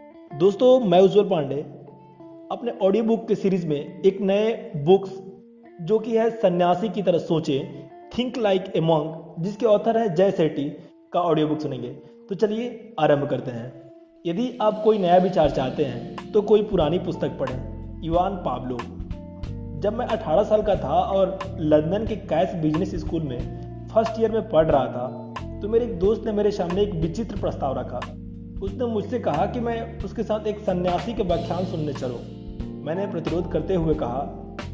दोस्तों, मैं उज्जवल पांडे, अपने ऑडियो बुक के सीरीज़ में एक नए बुक्स जो कि है सन्यासी की तरह सोचे थिंक लाइक ए मॉन्क जिसके ऑथर है जय सेठी का ऑडियो बुक सुनेंगे। तो चलिए आरंभ करते हैं। यदि आप कोई नया विचार चाहते हैं तो कोई पुरानी पुस्तक पढ़ें। Ivan Pablo. जब मैं 18 साल का था और लंदन के कैश बिज़नेस स्कूल में फ़र्स्ट ईयर में पढ़ रहा था तो मेरे एक दोस्त ने मेरे सामने एक विचित्र प्रस्ताव रखा। उसने मुझसे कहा कि मैं उसके साथ एक सन्यासी का व्याख्यान सुनने चलूँ। मैंने प्रतिरोध करते हुए कहा,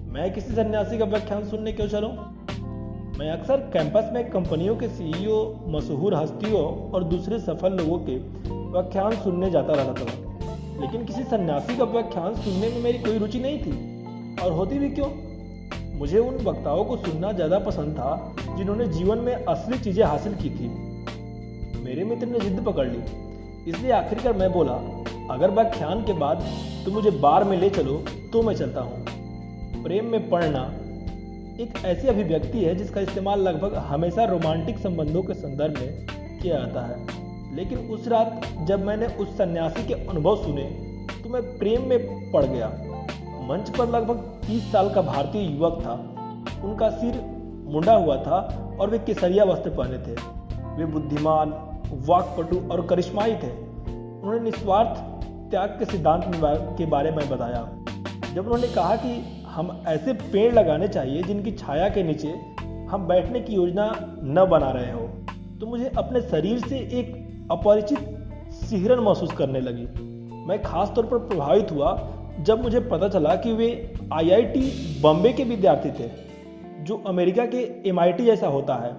मैं किसी सन्यासी का व्याख्यान सुनने क्यों चलूँ? मैं अक्सर कैंपस में कंपनियों के सीईओ मशहूर हस्तियों और दूसरे सफल लोगों के व्याख्यान सुनने जाता रहता था। लेकिन किसी सन्यासी का व्याख्यान सुनने में मेरी कोई रुचि नहीं थी। और होती भी क्यों? मुझे उन वक्ताओं को सुनना ज़्यादा पसंद था, जिन्होंने जीवन में असली चीज़ें हासिल की थी। मेरे मित्र ने जिद पकड़ ली। इसलिए आखिरकार मैं बोला, अगर व्याख्यान के बाद तो मुझे बार में ले चलो तो मैं चलता हूँ। प्रेम में पढ़ना एक ऐसी अभिव्यक्ति है जिसका इस्तेमाल लगभग हमेशा रोमांटिक संबंधों के संदर्भ में किया जाता है। लेकिन उस रात जब मैंने उस सन्यासी के अनुभव सुने तो मैं प्रेम में पड़ गया। मंच पर लगभग 30 साल का भारतीय युवक था। उनका सिर मुंडा हुआ था और वे केसरिया वस्त्र पहने थे। वे बुद्धिमान वाकपटु और करिश्माई थे। उन्होंने निस्वार्थ त्याग के सिद्धांत के बारे में बताया। जब उन्होंने कहा कि हम ऐसे पेड़ लगाने चाहिए जिनकी छाया के नीचे हम बैठने की योजना न बना रहे हो तो मुझे अपने शरीर से एक अपरिचित सिहरन महसूस करने लगी। मैं खास तौर पर प्रभावित हुआ जब मुझे पता चला कि वे आईआईटी बॉम्बे के विद्यार्थी थे, जो अमेरिका के एमआईटी जैसा होता है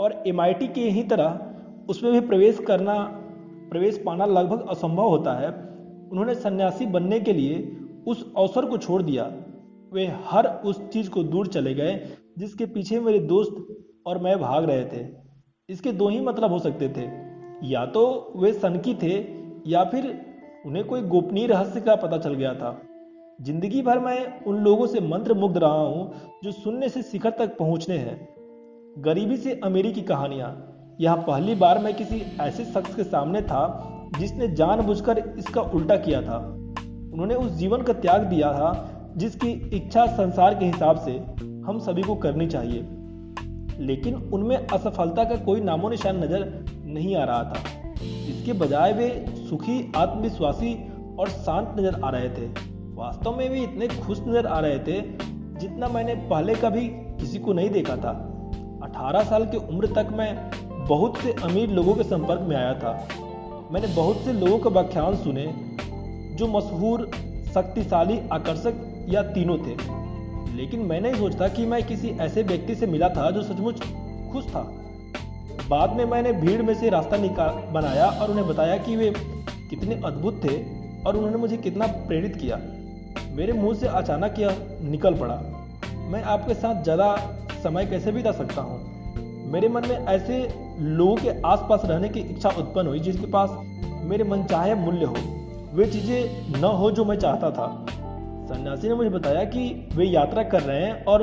और एमआईटी के ही तरह उसमें भी प्रवेश करना, प्रवेश पाना लगभग असंभव होता है। उन्होंने सन्यासी बनने के लिए उस अवसर को छोड़ दिया। वे हर उस चीज़ को दूर चले गए, जिसके पीछे मेरे दोस्त और मैं भाग रहे थे। इसके दो ही मतलब हो सकते थे। या तो वे सनकी थे, या फिर उन्हें कोई गोपनीय रहस्य का पता चल गया था। ज़िंदगी भर मैं उन लोगों से मंत्र मुग्ध रहा हूँ, जो शून्य से शिखर तक पहुँचने हैं। गरीबी से अमीरी की कहानियाँ। यह पहली बार मैं किसी ऐसे शख्स के सामने था जिसने जानबूझकर इसका उल्टा किया था। उन्होंने उस जीवन का त्याग दिया था, जिसकी इच्छा संसार के हिसाब से हम सभी को करनी चाहिए। लेकिन उनमें असफलता का कोई नामो निशान नज़र नहीं आ रहा था। इसके बजाय वे सुखी, आत्मविश्वासी और शांत नज़र आ रहे थे। वास्तव में वे इतने खुश नज़र आ रहे थे जितना मैंने पहले कभी किसी को नहीं देखा था। 18 साल की उम्र तक मैं बहुत से अमीर लोगों के संपर्क में आया था। मैंने बहुत से लोगों के व्याख्यान सुने, जो मशहूर, शक्तिशाली, आकर्षक या तीनों थे। लेकिन मैं नहीं सोचता कि मैं किसी ऐसे व्यक्ति से मिला था, जो सचमुच खुश था। बाद में मैंने भीड़ में से रास्ता निकाल बनाया और उन्हें बताया कि वे कितने अद्भुत थे और उन्होंने मुझे कितना प्रेरित किया। मेरे मुँह से अचानक यह निकल पड़ा। मैं आपके साथ ज़्यादा समय कैसे बिता सकता हूँ? मेरे मन में ऐसे लोगों के आसपास रहने की इच्छा उत्पन्न हुई जिसके पास मेरे मन चाहे मूल्य हो। वे चीज़ें न हो जो मैं चाहता था। सन्यासी ने मुझे बताया कि वे यात्रा कर रहे हैं और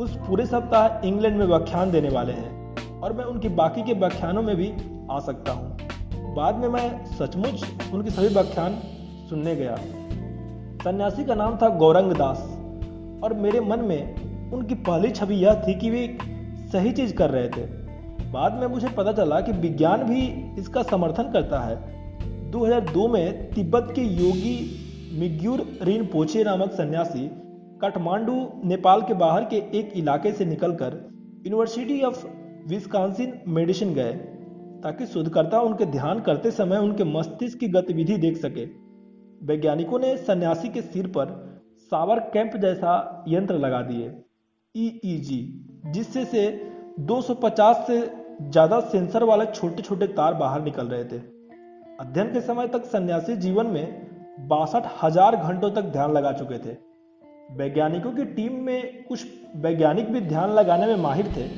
उस पूरे सप्ताह इंग्लैंड में व्याख्यान देने वाले हैं और मैं उनके बाकी के व्याख्यानों में भी आ सकता हूँ। बाद में मैं सचमुच उनके सभी व्याख्यान सुनने गया। सन्यासी का नाम था गौरंग दास और मेरे मन में उनकी पहली छवि यह थी कि वे सही चीज़ कर रहे थे। बाद में मुझे पता चला कि विज्ञान भी इसका समर्थन करता है। 2002 में तिब्बत के योगी मिग्यूर रिन पोचे नामक सन्यासी काठमांडू, नेपाल के बाहर के एक इलाके से निकलकर यूनिवर्सिटी ऑफ़ विस्कांसिन मेडिसिन गए, ताकि शोधकर्ता उनके ध्यान करते समय उनके मस्तिष्क की गतिविधि देख सके। वैज्ञानिकों ने सन्यासी के सिर पर सावर कैंप जैसा यंत्र लगा दिए। ईईजी जिससे से 250 से ज़्यादा सेंसर वाले छोटे छोटे तार बाहर निकल रहे थे। अध्ययन के समय तक सन्यासी जीवन में बासठ हज़ार घंटों तक ध्यान लगा चुके थे। वैज्ञानिकों की टीम में कुछ वैज्ञानिक भी ध्यान लगाने में माहिर थे।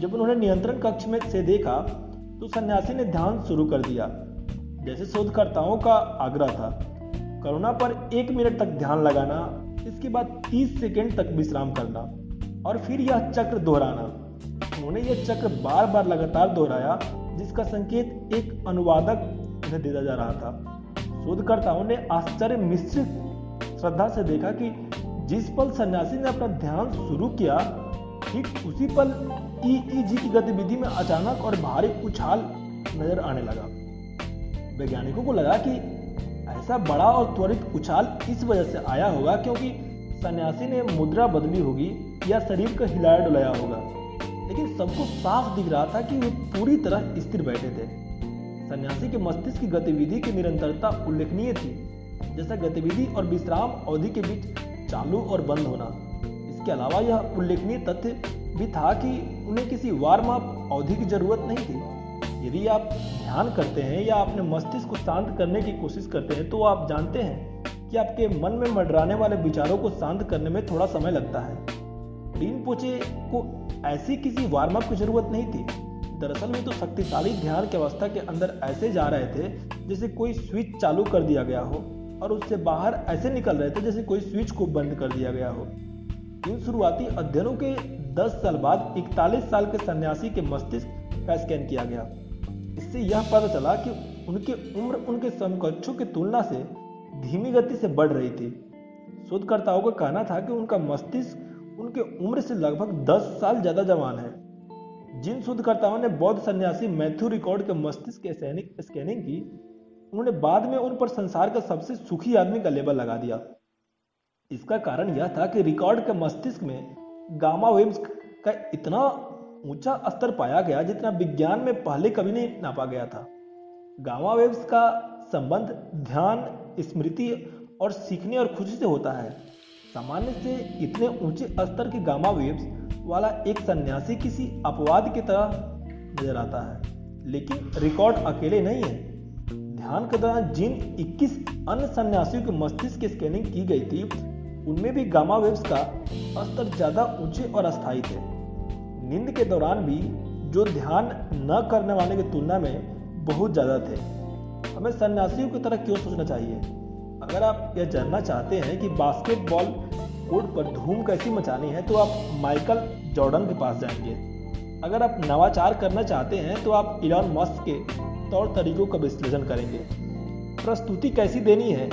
जब उन्होंने नियंत्रण कक्ष में से देखा तो सन्यासी ने ध्यान शुरू कर दिया, जैसे शोधकर्ताओं का आग्रह था। करुणा पर एक मिनट तक ध्यान लगाना, इसके बाद 30 सेकेंड तक विश्राम करना। और फिर यह चक्र दोहराना। उन्होंने यह चक्र बार बार लगातार दोहराया, जिसका संकेत एक अनुवादक उन्हें दिया जा रहा था। शोधकर्ताओं ने आश्चर्य मिश्रित श्रद्धा से देखा कि जिस पल सन्यासी ने अपना ध्यान शुरू किया, ठीक उसी पल ईईजी की गतिविधि में अचानक और भारी उछाल नज़र आने लगा। वैज्ञानिकों को लगा कि ऐसा बड़ा और त्वरित उछाल इस वजह से आया होगा क्योंकि सन्यासी ने मुद्रा बदली होगी या शरीर का हिलाया डुलाया होगा। लेकिन सबको साफ़ दिख रहा था कि वे पूरी तरह स्थिर बैठे थे। सन्यासी के मस्तिष्क की गतिविधि की निरंतरता उल्लेखनीय थी, जैसा गतिविधि और विश्राम अवधि के बीच चालू और बंद होना। इसके अलावा यह उल्लेखनीय तथ्य भी था कि उन्हें किसी वार्म अप अवधि की ज़रूरत नहीं थी। यदि आप ध्यान करते हैं या अपने मस्तिष्क को शांत करने की कोशिश करते हैं तो आप जानते हैं कि आपके मन में मडराने वाले विचारों को शांत करने में थोड़ा समय लगता है। रीन पोचे को ऐसी किसी वार्म अप की ज़रूरत नहीं थी। दरअसल में तो शक्तिशाली ध्यान की अवस्था के अंदर ऐसे जा रहे थे, जैसे कोई स्विच चालू कर दिया गया हो और उससे बाहर ऐसे निकल रहे थे जैसे कोई स्विच को बंद कर दिया गया हो। इन शुरुआती अध्ययनों के 10 साल बाद 41 साल के सन्यासी के मस्तिष्क का स्कैन किया गया। इससे यह पता चला कि उनकी उम्र उनके समकक्षों की तुलना से धीमी गति से बढ़ रही थी। शोधकर्ताओं का कहना था कि उनका मस्तिष्क उनके उम्र से लगभग 10 साल ज़्यादा जवान है। जिन शोधकर्ताओं ने बौद्ध सन्यासी मैथ्यू रिकॉर्ड के मस्तिष्क के स्कैनिंग की, उन्होंने बाद में उन पर संसार का सबसे सुखी आदमी का लेबल लगा दिया। इसका कारण यह था कि रिकॉर्ड के मस्तिष्क में गामा वेव्स का इतना ऊँचा स्तर पाया गया जितना विज्ञान में पहले कभी नहीं नापा गया था। गामा वेव्स का संबंध ध्यान स्मृति और सीखने और खुशी से होता है। सामान्य से इतने ऊँचे स्तर के गामा वेव्स वाला एक सन्यासी किसी अपवाद की तरह नज़र आता है, लेकिन रिकॉर्ड अकेले नहीं है। ध्यान के दौरान जिन 21 अन्य सन्यासियों के मस्तिष्क की स्कैनिंग की गई थी, उनमें भी गामा वेव्स का स्तर ज़्यादा ऊँचे और अस्थायी थे। नींद के दौरान भी जो ध्यान न करने वाले की तुलना में बहुत ज़्यादा थे। हमें सन्यासियों की तरह क्यों सोचना चाहिए? अगर आप यह जानना चाहते हैं कि बास्केटबॉल कोर्ट पर धूम कैसी मचानी है तो आप माइकल जॉर्डन के पास जाएँगे। अगर आप नवाचार करना चाहते हैं तो आप इलॉन मस्क के तौर तरीकों का विश्लेषण करेंगे। प्रस्तुति कैसी देनी है?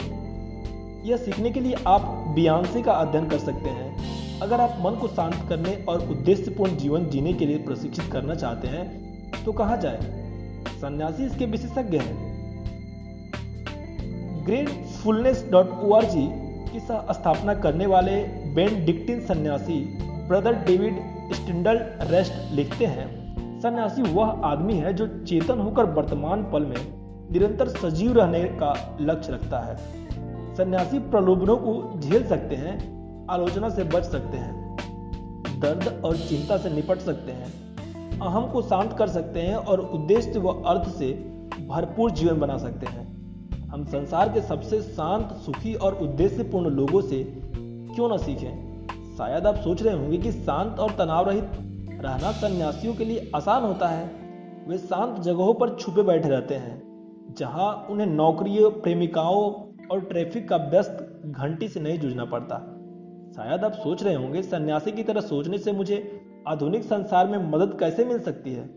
यह सीखने के लिए आप बियांसे का अध्ययन कर सकते हैं। अगर आप मन को शांत करने और उद्देश्यपूर्ण जीवन जीने के लिए प्रशिक्षित करना चाहते हैं तो कहा जाए? सन्यासी इसके विशेषज्ञ हैं। Gratefulness dot O R G की स्थापना करने वाले बेन डिक्टिन सन्यासी ब्रदर डेविड स्टिंडल रेस्ट लिखते हैं। सन्यासी वह आदमी है जो चेतन होकर वर्तमान पल में निरंतर सजीव रहने का लक्ष्य रखता है। सन्यासी प्रलोभनों को झेल सकते हैं, आलोचना से बच सकते हैं, दर्द और चिंता से निपट सकते हैं, अहम को शांत कर सकते हैं और उद्देश्य व अर्थ से भरपूर जीवन बना सकते हैं। हम संसार के सबसे शांत, सुखी और उद्देश्यपूर्ण लोगों से क्यों न सीखें? शायद आप सोच रहे होंगे कि शांत और तनाव रहित रहना सन्यासियों के लिए आसान होता है। वे शांत जगहों पर छुपे बैठे रहते हैं, जहाँ उन्हें नौकरियों, प्रेमिकाओं और ट्रैफ़िक का व्यस्त घंटी से नहीं जूझना पड़ता। शायद आप सोच रहे होंगे, सन्यासी की तरह सोचने से मुझे आधुनिक संसार में मदद कैसे मिल सकती है?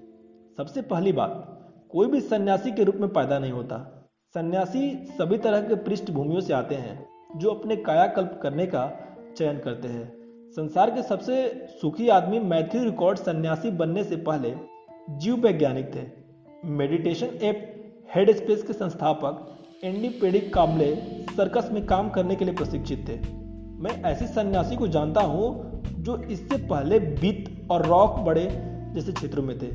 सबसे पहली बात, कोई भी सन्यासी के रूप में पैदा नहीं होता। सन्यासी सभी तरह के पृष्ठभूमियों से आते हैं, जो अपने कायाकल्प करने का चयन करते हैं। संसार के सबसे सुखी आदमी मैथ्यू रिकॉर्ड सन्यासी बनने से पहले जीव वैज्ञानिक थे। मेडिटेशन ऐप हेड स्पेस के संस्थापक एंडी पेडिक कामले सर्कस में काम करने के लिए प्रशिक्षित थे। मैं ऐसे सन्यासी को जानता हूँ, जो इससे पहले बीत और रॉक बड़े जैसे क्षेत्रों में थे।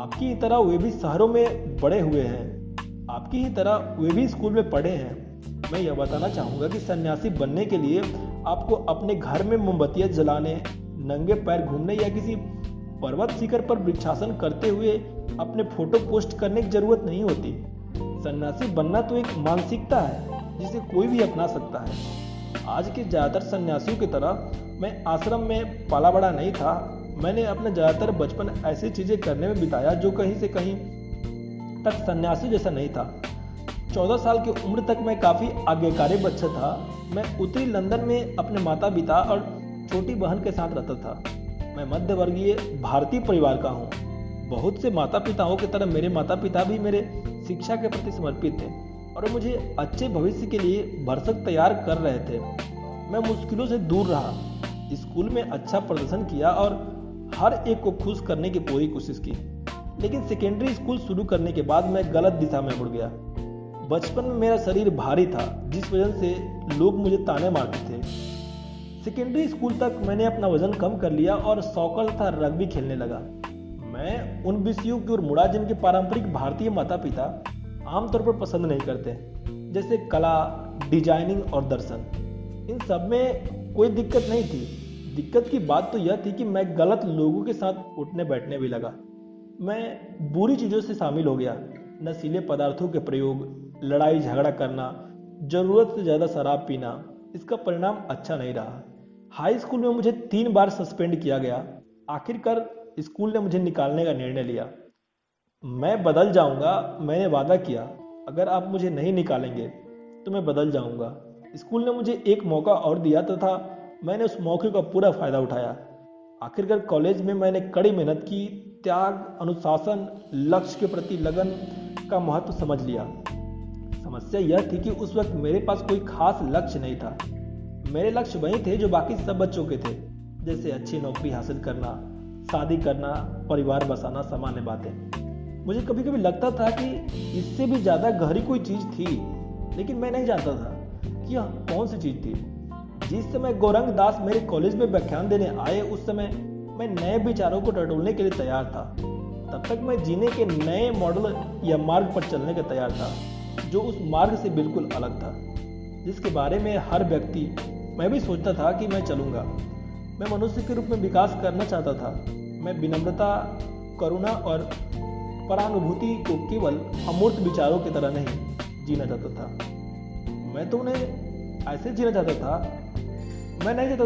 आपकी तरह वे भी शहरों में बड़े हुए हैं। आपकी ही तरह वे भी स्कूल में पढ़े हैं। मैं यह बताना चाहूँगा कि सन्यासी बनने के लिए आपको अपने घर में मोमबत्तियाँ जलाने, नंगे पैर घूमने या किसी पर्वत शिखर पर वृक्षासन करते हुए अपने फ़ोटो पोस्ट करने की ज़रूरत नहीं होती। सन्यासी बनना तो एक मानसिकता है, जिसे कोई भी अपना सकता है। आज के ज़्यादातर सन्यासियों की तरह मैं आश्रम में पाला बड़ा नहीं था। मैंने अपना ज़्यादातर बचपन ऐसी चीज़ें करने में बिताया, जो कहीं से कहीं तक सन्यासी जैसा नहीं था। चौदह साल की उम्र तक मैं काफ़ी आज्ञाकारी बच्चा था। मैं उत्तरी लंदन में अपने माता पिता और छोटी बहन के साथ रहता था। मैं मध्य वर्गीय भारतीय परिवार का हूँ। बहुत से माता पिताओं की तरह मेरे माता पिता भी मेरे शिक्षा के प्रति समर्पित थे और मुझे अच्छे भविष्य के लिए भरसक तैयार कर रहे थे। मैं मुश्किलों से दूर रहा। स्कूल में अच्छा प्रदर्शन किया और हर एक को खुश करने की पूरी कोशिश की। लेकिन सेकेंडरी स्कूल शुरू करने के बाद मैं गलत दिशा में मुड़ गया। बचपन में मेरा शरीर भारी था, जिस वजह से लोग मुझे ताने मारते थे। सेकेंडरी स्कूल तक मैंने अपना वज़न कम कर लिया और सौकल था रग्बी खेलने लगा। मैं उन विषयों की ओर मुड़ा जिनके पारंपरिक भारतीय माता पिता आमतौर पर पसंद नहीं करते, जैसे कला डिज़ाइनिंग और दर्शन। इन सब में कोई दिक्कत नहीं थी। दिक्कत की बात तो यह थी कि मैं गलत लोगों के साथ उठने बैठने भी लगा। मैं बुरी चीज़ों से शामिल हो गया। नशीले पदार्थों के प्रयोग, लड़ाई झगड़ा करना, ज़रूरत से ज़्यादा शराब पीना, इसका परिणाम अच्छा नहीं रहा। हाई स्कूल में मुझे तीन बार सस्पेंड किया गया। आखिरकार स्कूल ने मुझे निकालने का निर्णय लिया। मैं बदल जाऊँगा, मैंने वादा किया। अगर आप मुझे नहीं निकालेंगे तो मैं बदल जाऊँगा। स्कूल ने मुझे एक मौका और दिया तथा मैंने उस मौके का पूरा फ़ायदा उठाया। आखिरकार कॉलेज में मैंने कड़ी मेहनत की त्याग, अनुशासन, लक्ष्य के प्रति लगन का महत्व समझ लिया। समस्या यह थी कि उस वक्त मेरे पास कोई खास लक्ष्य नहीं था। मेरे लक्ष्य वही थे जो बाकी सब बच्चों के थे, जैसे अच्छी नौकरी हासिल करना, शादी करना, परिवार बसाना, सामान्य बातें। मुझे कभी कभी लगता था कि इससे भी ज़्यादा गहरी कोई चीज़ थी, लेकिन मैं नहीं जानता था कि कौन सी चीज़ थी। जिस समय गौरंग दास मेरे कॉलेज में व्याख्यान देने आए, उस समय मैं नए विचारों को टटोलने के लिए तैयार था। तब तक मैं जीने के नए मॉडल या मार्ग पर चलने का तैयार था, जो उस मार्ग से बिल्कुल अलग था, जिसके बारे में हर व्यक्ति, मैं भी सोचता था कि मैं चलूँगा। मैं मनुष्य के रूप में विकास करना चाहता था। मैं विनम्रता, करुणा और परानुभूति को केवल अमूर्त विचारों की तरह नहीं जीना चाहता था। मैं तो उन्हें ऐसे जीना चाहता था मैं नहीं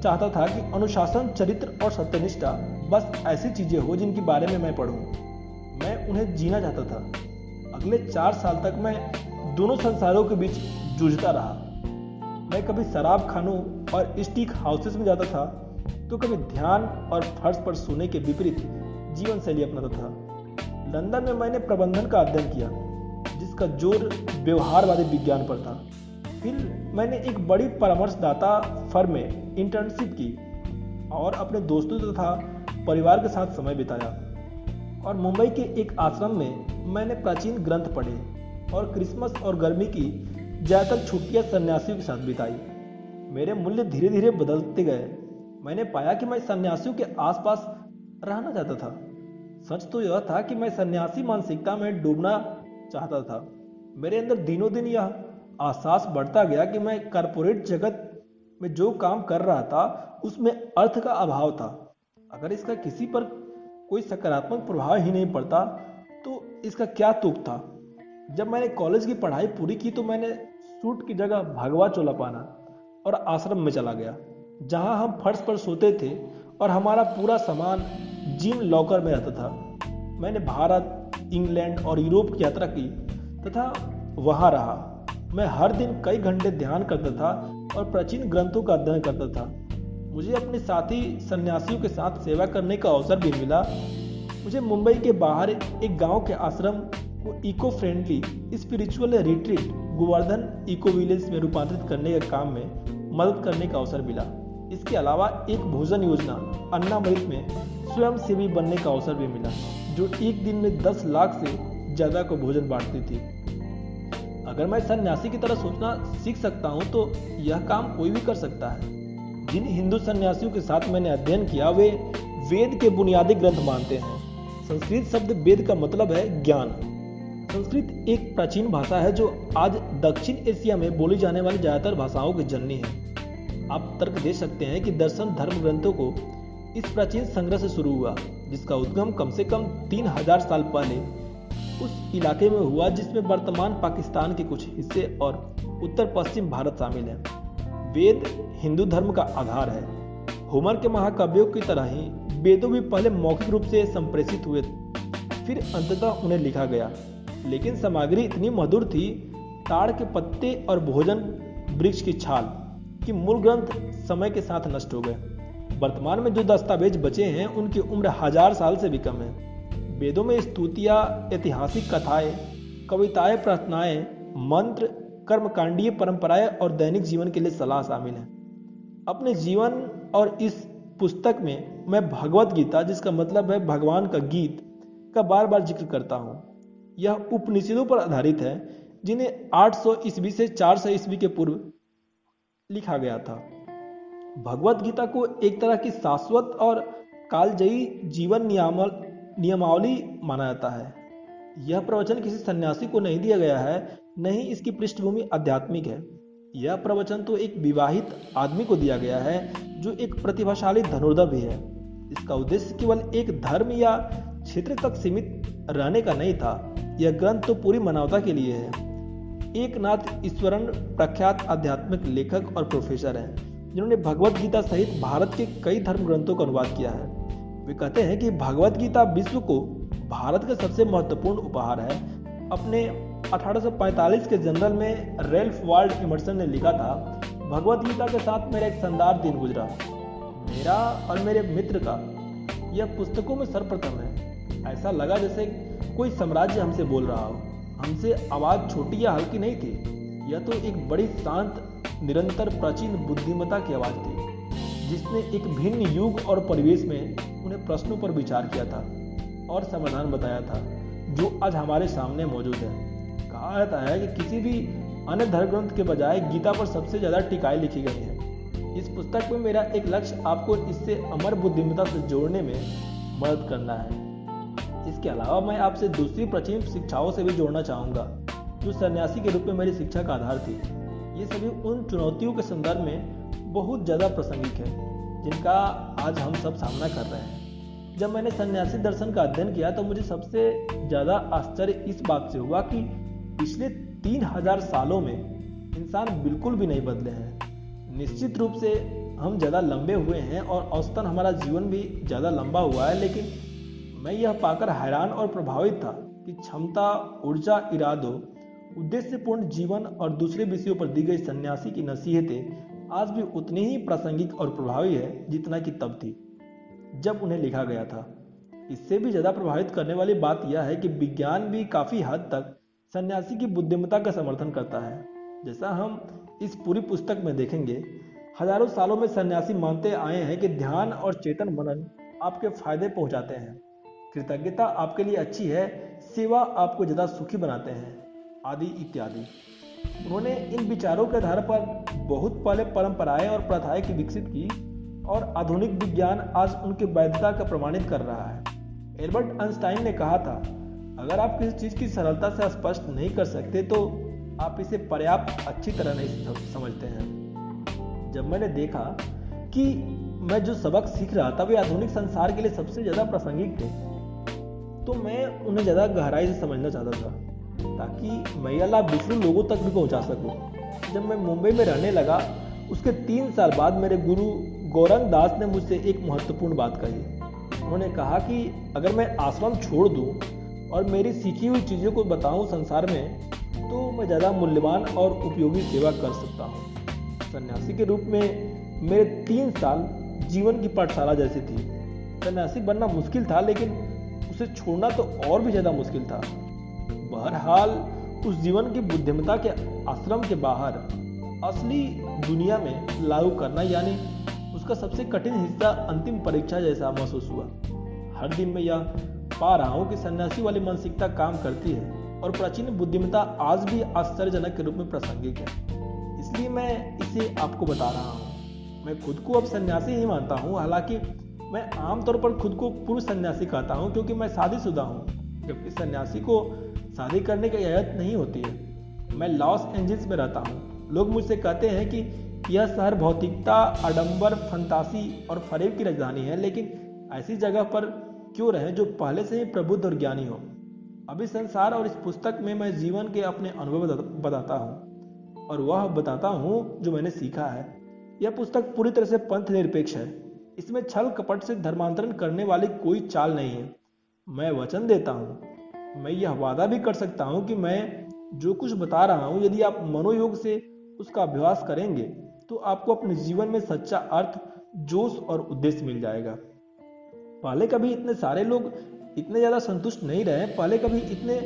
चाहता था कि अनुशासन, चरित्र और सत्यनिष्ठा बस ऐसी चीज़ें हो जिनके बारे में मैं पढ़ूं। मैं उन्हें जीना चाहता था। अगले चार साल तक मैं दोनों संसारों के बीच जूझता रहा। मैं कभी शराब खानों और स्टीक हाउसेस में जाता था तो कभी ध्यान और फर्श पर सोने के विपरीत जीवन शैली अपनाता था। लंदन में मैंने प्रबंधन का अध्ययन किया, जिसका ज़ोर व्यवहारवादी विज्ञान पर था। फिर मैंने एक बड़ी परामर्शदाता फर्म में इंटर्नशिप की और अपने दोस्तों तथा परिवार के साथ समय बिताया। और मुंबई के एक आश्रम में मैंने प्राचीन ग्रंथ पढ़े और क्रिसमस और गर्मी की ज़्यादातर छुट्टियाँ सन्यासियों के साथ बिताई। मेरे मूल्य धीरे धीरे बदलते गए। मैंने पाया कि मैं सन्यासियों के आसपास रहना चाहता था। सच तो यह था कि मैं सन्यासी मानसिकता में डूबना चाहता था। मेरे अंदर दिनों दिन यह आसास बढ़ता गया कि मैं कारपोरेट जगत में जो काम कर रहा था, उसमें अर्थ का अभाव था। अगर इसका किसी पर कोई सकारात्मक प्रभाव ही नहीं पड़ता तो इसका क्या तुक था? जब मैंने कॉलेज की पढ़ाई पूरी की तो मैंने सूट की जगह भगवा चोला पाना और आश्रम में चला गया, जहाँ हम फर्श पर सोते थे और हमारा पूरा सामान जिम लॉकर में रहता था। मैंने भारत, इंग्लैंड और यूरोप की यात्रा की तथा वहाँ रहा। मैं हर दिन कई घंटे ध्यान करता था और प्राचीन ग्रंथों का अध्ययन करता था। मुझे अपने साथी सन्यासियों के साथ सेवा करने का अवसर भी मिला। मुझे मुंबई के बाहर एक गाँव के आश्रम को eco friendly spiritual retreat Govardhan eco village में रूपांतरित करने के काम में मदद करने का अवसर मिला। इसके अलावा एक भोजन योजना, अन्नामृत में स्वयं सेवी बनने का अवसर भी मिला, जो एक दिन में 10 लाख से ज़्यादा को भोजन बांटती थी। अगर मैं सन्यासी की तरह सोचना सीख सकता हूँ तो यह काम कोई भी कर सकता है। जिन हिंदू सन्यासियों के साथ मैंने अध्ययन किया, वे वेद के बुनियादी ग्रंथ मानते हैं। संस्कृत शब्द वेद का मतलब है ज्ञान। संस्कृत एक प्राचीन भाषा है, जो आज दक्षिण एशिया में बोली जाने वाली ज़्यादातर भाषाओं की जननी है। आप तर्क दे सकते हैं कि दर्शन धर्म ग्रंथों को इस प्राचीन संग्रह से शुरू हुआ, जिसका उद्गम कम से कम तीन हज़ार साल पहले उस इलाके में हुआ जिसमें वर्तमान पाकिस्तान के कुछ हिस्से और उत्तर पश्चिम भारत शामिल है। वेद हिंदू धर्म का आधार है। होमर के महाकाव्यों की तरह ही वेदों भी पहले मौखिक रूप से संप्रेषित हुए फिर अंततः उन्हें लिखा गया। लेकिन सामग्री इतनी मधुर थी, ताड़ के पत्ते और भोजन, वृक्ष की छाल, कि मूल ग्रंथ समय के साथ नष्ट हो गए। वर्तमान में जो दस्तावेज़ बचे हैं, उनकी उम्र हज़ार साल से भी कम है। वेदों में स्तुतियाँ, ऐतिहासिक कथाएँ, कविताएँ, प्रार्थनाएँ, मंत्र, कर्मकांडीय परंपराएँ और दैनिक जीवन के लिए सलाह शामिल है। अपने जीवन और इस पुस्तक में मैं भगवत गीता, जिसका मतलब है भगवान का गीत, का बार बार ज़िक्र करता हूँ। यह उपनिषदों पर आधारित है, जिन्हें 800 सौ ईस्वी से 400 सौ ईस्वी के पूर्व लिखा गया था। भगवत गीता को एक तरह की शाश्वत और कालजयी जीवन नियामल नियमावली माना जाता है। यह प्रवचन किसी सन्यासी को नहीं दिया गया है, नहीं इसकी पृष्ठभूमि आध्यात्मिक है। यह प्रवचन तो एक विवाहित आदमी को दिया गया है, जो एक प्रतिभाशाली धनुर्धर भी है। इसका उद्देश्य केवल एक धर्म या क्षेत्र तक सीमित रहने का नहीं था, यह ग्रंथ तो पूरी मानवता के लिए है। एक नाथ ईश्वरन प्रख्यात आध्यात्मिक लेखक और प्रोफेसर हैं, जिन्होंने भगवत गीता सहित भारत के कई धर्म ग्रंथों का अनुवाद किया है। वे कहते हैं कि भगवत गीता विश्व को भारत का सबसे महत्वपूर्ण उपहार है। अपने 1845 के जनरल में रेल्फ वार्ड इमर्सन ने लिखा था, भगवत गीता के साथ मेरा एक शानदार दिन गुजरा। मेरा और मेरे मित्र का यह पुस्तकों में सर्वप्रथम है। ऐसा लगा जैसे कोई साम्राज्य हमसे बोल रहा हो। हमसे आवाज़ छोटी या हल्की नहीं थी। यह तो एक बड़ी शांत, निरंतर प्राचीन बुद्धिमता की आवाज़ थी, जिसने एक भिन्न युग और परिवेश में प्रश्नों पर विचार किया था और समाधान बताया था, जो आज हमारे सामने मौजूद है। कहा जाता है कि किसी भी अन्य धर्म ग्रंथ के बजाय गीता पर सबसे ज़्यादा टिकाई लिखी गई है। इस पुस्तक में मेरा एक लक्ष्य आपको इससे अमर बुद्धिमता से जोड़ने में मदद करना है। इसके अलावा मैं आपसे दूसरी प्राचीन शिक्षाओं से भी जोड़ना चाहूँगा, जो सन्यासी के रूप में मेरी शिक्षा का आधार थी। ये सभी उन चुनौतियों के संदर्भ में बहुत ज़्यादा प्रासंगिक है, जिनका आज हम सब सामना कर रहे हैं। जब मैंने सन्यासी दर्शन का अध्ययन किया तो मुझे सबसे ज़्यादा आश्चर्य इस बात से हुआ कि पिछले तीन हज़ार सालों में इंसान बिल्कुल भी नहीं बदले हैं। निश्चित रूप से हम ज़्यादा लंबे हुए हैं और औसतन हमारा जीवन भी ज़्यादा लंबा हुआ है, लेकिन मैं यह पाकर हैरान और प्रभावित था कि क्षमता, ऊर्जा, इरादों, उद्देश्यपूर्ण जीवन और दूसरे विषयों पर दी गई सन्यासी की नसीहतें आज भी उतनी ही प्रासंगिक और प्रभावी है जितना कि तब थी। जब उन्हें लिखा गया था। इससे भी ज़्यादा प्रभावित करने वाली बात यह है कि विज्ञान भी काफ़ी हद तक सन्यासी की बुद्धिमता का समर्थन करता है। जैसा हम इस पूरी पुस्तक में देखेंगे, हज़ारों सालों में सन्यासी मानते आए हैं कि ध्यान और चेतन मनन आपके फ़ायदे पहुंचाते हैं। कृतज्ञता आपके लिए अच्छी है, सेवा आपको ज़्यादा सुखी बनाते हैं, आदि इत्यादि। उन्होंने इन विचारों के आधार पर बहुत पहले परंपराएँ और प्रथाएँ की विकसित की और आधुनिक विज्ञान आज उनकी वैधता का प्रमाणित कर रहा है एल्बर्ट आइंस्टाइन ने कहा था, अगर आप किसी चीज़ की सरलता से स्पष्ट नहीं कर सकते तो आप इसे पर्याप्त अच्छी तरह नहीं समझते हैं जब मैंने देखा कि मैं जो सबक सीख रहा था, वे आधुनिक संसार के लिए सबसे ज़्यादा प्रासंगिक थे तो मैं उन्हें ज़्यादा गहराई से समझना चाहता था, ताकि मैं यह लाभ दूसरे लोगों तक भी पहुँचा सकूँ। जब मैं मुंबई में रहने लगा, उसके तीन साल बाद मेरे गुरु गौरंग दास ने मुझसे एक महत्वपूर्ण बात कही। उन्होंने कहा कि अगर मैं आश्रम छोड़ दूँ और मेरी सीखी हुई चीज़ों को बताऊँ संसार में तो मैं ज़्यादा मूल्यवान और उपयोगी सेवा कर सकता हूँ। सन्यासी के रूप में मेरे तीन साल जीवन की पाठशाला जैसी थी। सन्यासी बनना मुश्किल था, लेकिन उसे छोड़ना तो और भी ज़्यादा मुश्किल था। बहरहाल, उस जीवन की बुद्धिमता के आश्रम के बाहर असली दुनिया में लागू करना, यानी उसका सबसे कठिन हिस्सा अंतिम परीक्षा जैसा महसूस हुआ। हर दिन मैं यह पा रहा हूँ कि सन्यासी वाली मानसिकता काम करती है और प्राचीन बुद्धिमता आज भी आश्चर्यजनक के रूप में प्रासंगिक है। इसलिए मैं इसे आपको बता रहा हूँ। मैं खुद को अब सन्यासी ही मानता हूँ, हालाँकि मैं आमतौर पर खुद को पूर्व सन्यासी कहता हूँ, क्योंकि मैं शादीशुदा हूँ। जबकि सन्यासी को शादी करने की इजाज़त नहीं होती है। मैं लॉस एंजल्स में रहता हूँ। लोग मुझसे कहते हैं कि यह शहर भौतिकता, आडंबर, फंतासी और फरेब की राजधानी है, लेकिन ऐसी जगह पर क्यों रहे जो पहले से ही प्रबुद्ध और ज्ञानी हो? अभी संसार और इस पुस्तक में मैं जीवन के अपने अनुभव बताता हूँ, और वह बताता हूँ जो मैंने सीखा है। यह पुस्तक पूरी तरह से पंथ निरपेक्ष है। इसमें छल कपट से धर्मांतरण करने वाली कोई चाल नहीं है। मैं वचन देता हूँ, मैं यह वादा भी कर सकता हूँ कि मैं जो कुछ बता रहा हूँ, यदि आप मनोयोग से उसका अभ्यास करेंगे तो आपको अपने जीवन में सच्चा अर्थ, जोश और उद्देश्य मिल जाएगा। पहले कभी इतने सारे लोग इतने ज़्यादा संतुष्ट नहीं रहे, पहले कभी इतने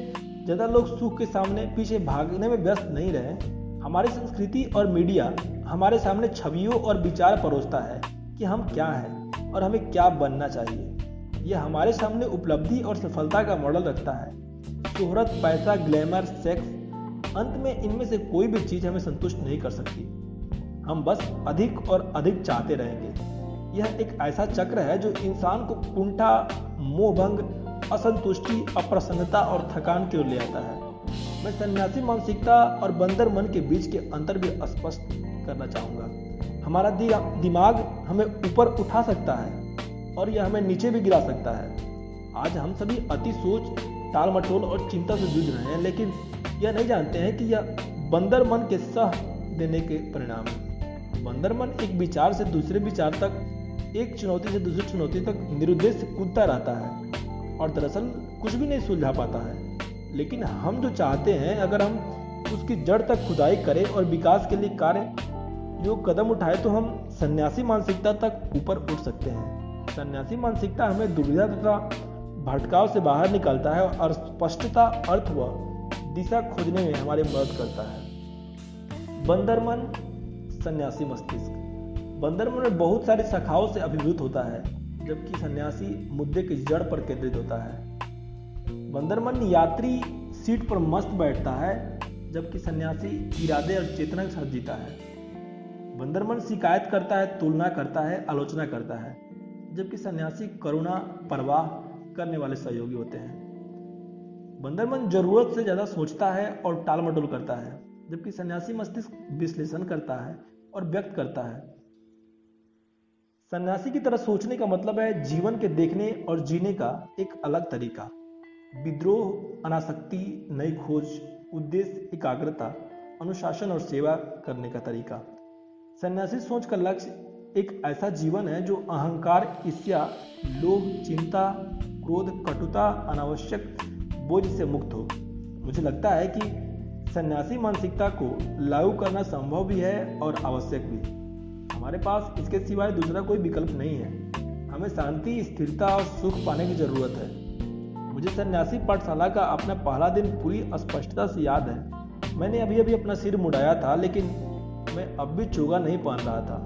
ज़्यादा लोग सुख के सामने पीछे भागने में व्यस्त नहीं रहे। हमारी संस्कृति और मीडिया हमारे सामने छवियों और विचार परोसता है कि हम क्या हैं और हमें क्या बनना चाहिए। यह हमारे सामने उपलब्धि और सफलता का मॉडल रखता है। शोहरत पैसा, ग्लैमर, सेक्स, अंत में इनमें से कोई भी चीज़ हमें संतुष्ट नहीं कर सकती। हम बस अधिक और अधिक चाहते रहेंगे। यह एक ऐसा चक्र है जो इंसान को कुंठा, मोहभंग, असंतुष्टि, अप्रसन्नता और थकान की ओर ले आता है। मैं सन्यासी मानसिकता और बंदर मन के बीच के अंतर भी स्पष्ट करना चाहूँगा। हमारा दिमाग हमें ऊपर उठा सकता है और यह हमें नीचे भी गिरा सकता है। आज हम सभी अति सोच टाल मटोल और चिंता से जूझ रहे हैं, लेकिन यह नहीं जानते हैं कि यह बंदर मन के सह देने के परिणाम है। बंदर मन एक विचार से दूसरे विचार तक, एक चुनौती से दूसरी चुनौती तक निरुद्देश कूदता रहता है और दरअसल कुछ भी नहीं सुलझा पाता है। लेकिन हम जो चाहते हैं, अगर हम उसकी जड़ तक खुदाई करें और विकास के लिए कार्य, जो कदम उठाए तो हम सन्यासी मानसिकता तक ऊपर उठ सकते हैं। सन्यासी मानसिकता हमें दुविधा तथा भटकाव से बाहर निकालता है और स्पष्टता, अर्थ व दिशा खोजने में हमारी मदद करता है। बंदर मन सन्यासी मस्तिष्क। बंदर मन में बहुत सारी शाखाओं से अभिभूत होता है, जबकि सन्यासी मुद्दे की जड़ पर केंद्रित होता है। बंदरमन यात्री सीट पर मस्त बैठता है, जबकि सन्यासी इरादे और चेतना के साथ जीता है। बंदरमन शिकायत करता है, तुलना करता है, आलोचना करता है, जबकि सन्यासी करुणा, परवाह करने वाले सहयोगी होते हैं। बंदरमन ज़रूरत से ज़्यादा सोचता है और टाल मटोल करता है, जबकि सन्यासी मस्तिष्क विश्लेषण करता है और व्यक्त करता है। सन्यासी की तरह सोचने का मतलब है जीवन के देखने और जीने का एक अलग तरीका। विद्रोह, अनासक्ति, नई खोज, उद्देश्य, एकाग्रता, अनुशासन और सेवा करने का तरीका। सन्यासी सोच का लक्ष्य एक ऐसा जीवन है जो अहंकार, ईर्ष्या, लोभ, चिंता, क्रोध, कटुता, अनावश्यक बोझ से मुक्त हो। मुझे लगता है कि सन्यासी मानसिकता को लागू करना संभव भी है और आवश्यक भी। हमारे पास इसके सिवाय दूसरा कोई विकल्प नहीं है। हमें शांति, स्थिरता और सुख पाने की ज़रूरत है। मुझे सन्यासी पाठशाला का अपना पहला दिन पूरी स्पष्टता से याद है। मैंने अभी अभी अपना सिर मुड़ाया था, लेकिन मैं अब भी चोगा नहीं पहन रहा था।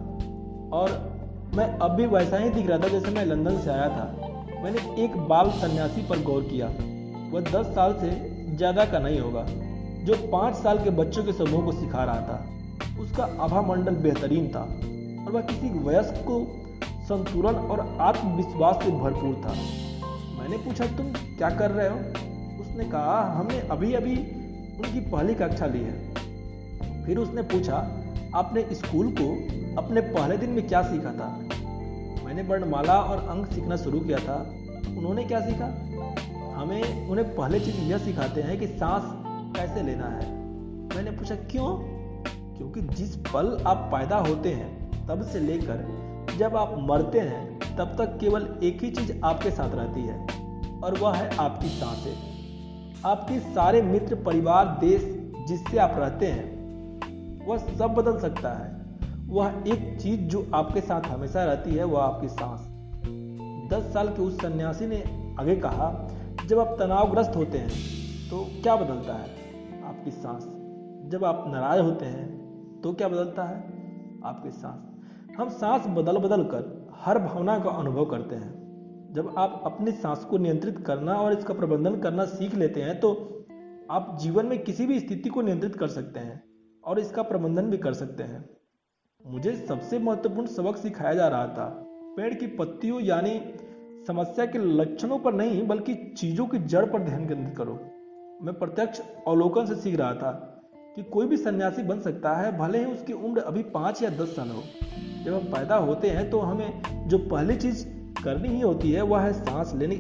और मैं अब भी वैसा ही दिख रहा था जैसे मैं लंदन से आया था। मैंने एक बाल सन्यासी पर गौर किया। वह दस साल से ज़्यादा का नहीं होगा। जो पाँच साल के बच्चों के समूह को सिखा रहा था। उसका आभा मंडल बेहतरीन था और वह किसी वयस्क को संतुलन और आत्मविश्वास से भरपूर था। मैंने पूछा, तुम क्या कर रहे हो? उसने कहा, हमने अभी अभी उनकी पहली कक्षा ली है। फिर उसने पूछा, आपने स्कूल को अपने पहले दिन में क्या सीखा था? मैंने वर्णमाला और अंक सीखना शुरू किया था। उन्होंने क्या सीखा? हमें उन्हें पहले चीज़ यह सिखाते हैं कि सांस कैसे लेना है। मैंने पूछा, क्यों? क्योंकि जिस पल आप पैदा होते हैं, तब से लेकर जब आप मरते हैं, तब तक केवल एक ही चीज़ आपके साथ रहती है, और वह है आपकी साँसें। आपके सारे मित्र, परिवार, देश जिससे आप रहते हैं, वह सब बदल सकता है। वह एक चीज़ जो आपके साथ हमेशा रहती है, वह आपकी सांस। दस साल के उस सन्यासी ने आगे कहा, जब आप तनावग्रस्त होते हैं तो क्या बदलता है? आपकी सांस। जब आप नाराज़ होते हैं तो क्या बदलता है? आपकी सांस। हम सांस बदल बदल कर हर भावना का अनुभव करते हैं। जब आप अपनी सांस को नियंत्रित करना और इसका प्रबंधन करना सीख लेते हैं तो आप जीवन में किसी भी स्थिति को नियंत्रित कर सकते हैं और इसका प्रबंधन भी कर सकते हैं। मुझे सबसे महत्वपूर्ण सबक सिखाया जा रहा था, पेड़ की पत्तियों, यानी समस्या के लक्षणों पर नहीं, बल्कि चीज़ों की जड़ पर ध्यान केंद्रित करो। मैं प्रत्यक्ष अवलोकन से सीख रहा था कि कोई भी सन्यासी बन सकता है, भले ही उसकी उम्र अभी पाँच या दस साल हो। जब हम पैदा होते हैं तो हमें जो पहली चीज़ करनी ही होती है, वह है सांस लेनी।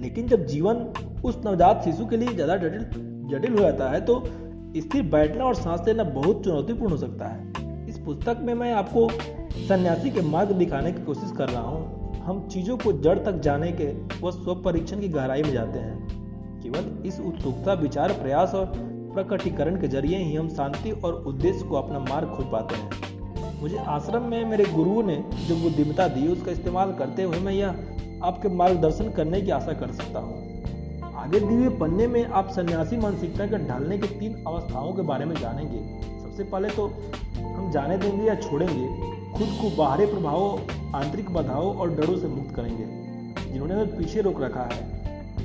लेकिन जब जीवन उस नवजात शिशु के लिए ज़्यादा जटिल जटिल हो जाता है तो स्थिर बैठना और सांस लेना बहुत चुनौतीपूर्ण हो सकता है। इस पुस्तक में मैं आपको सन्यासी के मार्ग दिखाने की कोशिश कर रहा हूँ। हम चीज़ों को जड़ तक जाने के व स्व परीक्षण की गहराई में जाते हैं। केवल इस उत्सुकता, विचार, प्रयास और प्रकटीकरण के ज़रिए ही हम शांति और उद्देश्य को अपना मार्ग खोज पाते हैं। मुझे आश्रम में मेरे गुरुओं ने जो बुद्धिमता दी, उसका इस्तेमाल करते हुए मैं यह आपके मार्गदर्शन करने की आशा कर सकता हूँ। आगे दिए हुए पन्ने में आप सन्यासी मानसिकता के ढालने के तीन अवस्थाओं के बारे में जानेंगे। सबसे पहले तो हम जाने देंगे या छोड़ेंगे, खुद को बाहरी प्रभावों, आंतरिक बाधाओं और डरों से मुक्त करेंगे, जिन्होंने हमें पीछे रोक रखा है।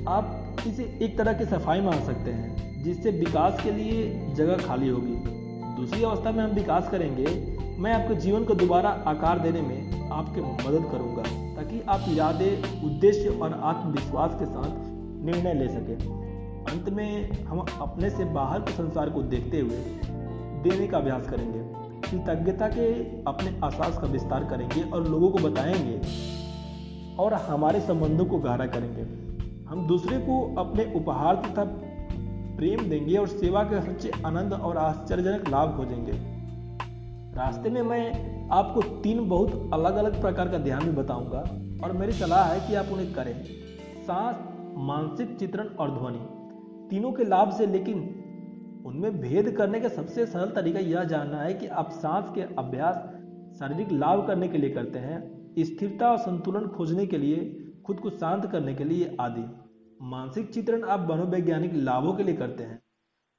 आप इसे एक तरह की सफ़ाई मान सकते हैं, जिससे विकास के लिए जगह खाली होगी। दूसरी अवस्था में हम विकास करेंगे, मैं आपके जीवन को दोबारा आकार देने में आपके मदद करूँगा, ताकि आप इरादे, उद्देश्य और आत्मविश्वास के साथ निर्णय ले सकें। अंत में हम अपने से बाहर के संसार को देखते हुए देने का अभ्यास करेंगे। कृतज्ञता के अपने एहसास का विस्तार करेंगे और लोगों को बताएँगे और हमारे संबंधों को गहरा करेंगे। हम दूसरे को अपने उपहार तथा प्रेम देंगे और सेवा के सच्चे आनंद और आश्चर्यजनक लाभ खोजेंगे। रास्ते में मैं आपको तीन बहुत अलग अलग प्रकार का ध्यान भी बताऊँगा और मेरी सलाह है कि आप उन्हें करें। सांस, मानसिक चित्रण और ध्वनि, तीनों के लाभ से, लेकिन उनमें भेद करने का सबसे सरल तरीका यह जानना है कि आप सांस के अभ्यास, शारीरिक लाभ करने के लिए करते हैं, स्थिरता और संतुलन खोजने के लिए, खुद को शांत करने के लिए आदि। मानसिक चित्रण आप मनोवैज्ञानिक लाभों के लिए करते हैं,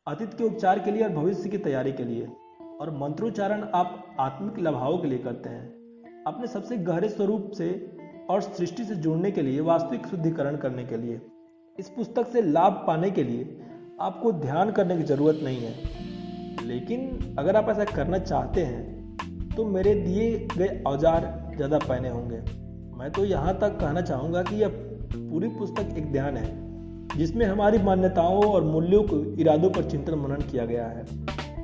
अतीत के उपचार के लिए और भविष्य की तैयारी के लिए। और मंत्रोच्चारण आप आत्मिक लाभाओं के लिए करते हैं। अपने सबसे गहरे स्वरूप से और सृष्टि से जुड़ने के लिए, वास्तविक शुद्धिकरण करने के लिए, इस पुस्तक से लाभ पाने के लिए आपको ध्यान करने की ज़रूरत नहीं है। लेकिन अगर आप ऐसा करना चाहते हैं तो मेरे दिए गए औज़ार ज़्यादा पहने होंगे। मैं तो यहाँ तक कहना चाहूँगा कि यह पूरी पुस्तक एक ध्यान है, जिसमें हमारी मान्यताओं और मूल्यों को इरादों पर चिंतन मनन किया गया है।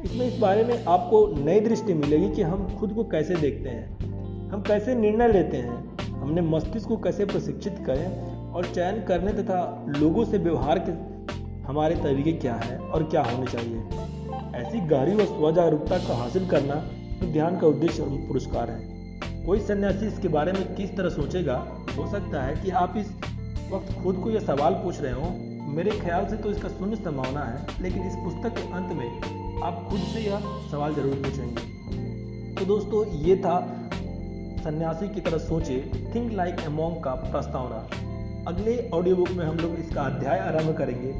इसमें इस बारे में आपको नई दृष्टि मिलेगी कि हम खुद को कैसे देखते हैं, हम कैसे निर्णय लेते हैं, हमने मस्तिष्क को कैसे प्रशिक्षित करें और चयन करने तथा लोगों से व्यवहार के हमारे तरीके क्या हैं और क्या होने चाहिए। ऐसी गहरी व स्वजागरूकता को हासिल करना ध्यान का उद्देश्य और पुरस्कार है। कोई सन्यासी इसके बारे में किस तरह सोचेगा, हो सकता है कि आप इस वक्त खुद को यह सवाल पूछ रहे हो, मेरे ख्याल से तो इसका शून्य संभावना है, लेकिन इस पुस्तक के अंत में आप खुद से यह सवाल ज़रूर पूछेंगे। तो दोस्तों, ये था सन्यासी की तरह सोचे थिंक लाइक ए मॉन्ग का प्रस्तावना। अगले ऑडियो बुक में हम लोग इसका अध्याय आरंभ करेंगे।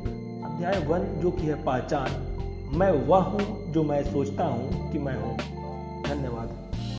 अध्याय वन, जो कि है पहचान। मैं वह हूँ जो मैं सोचता हूँ कि मैं हूँ। धन्यवाद।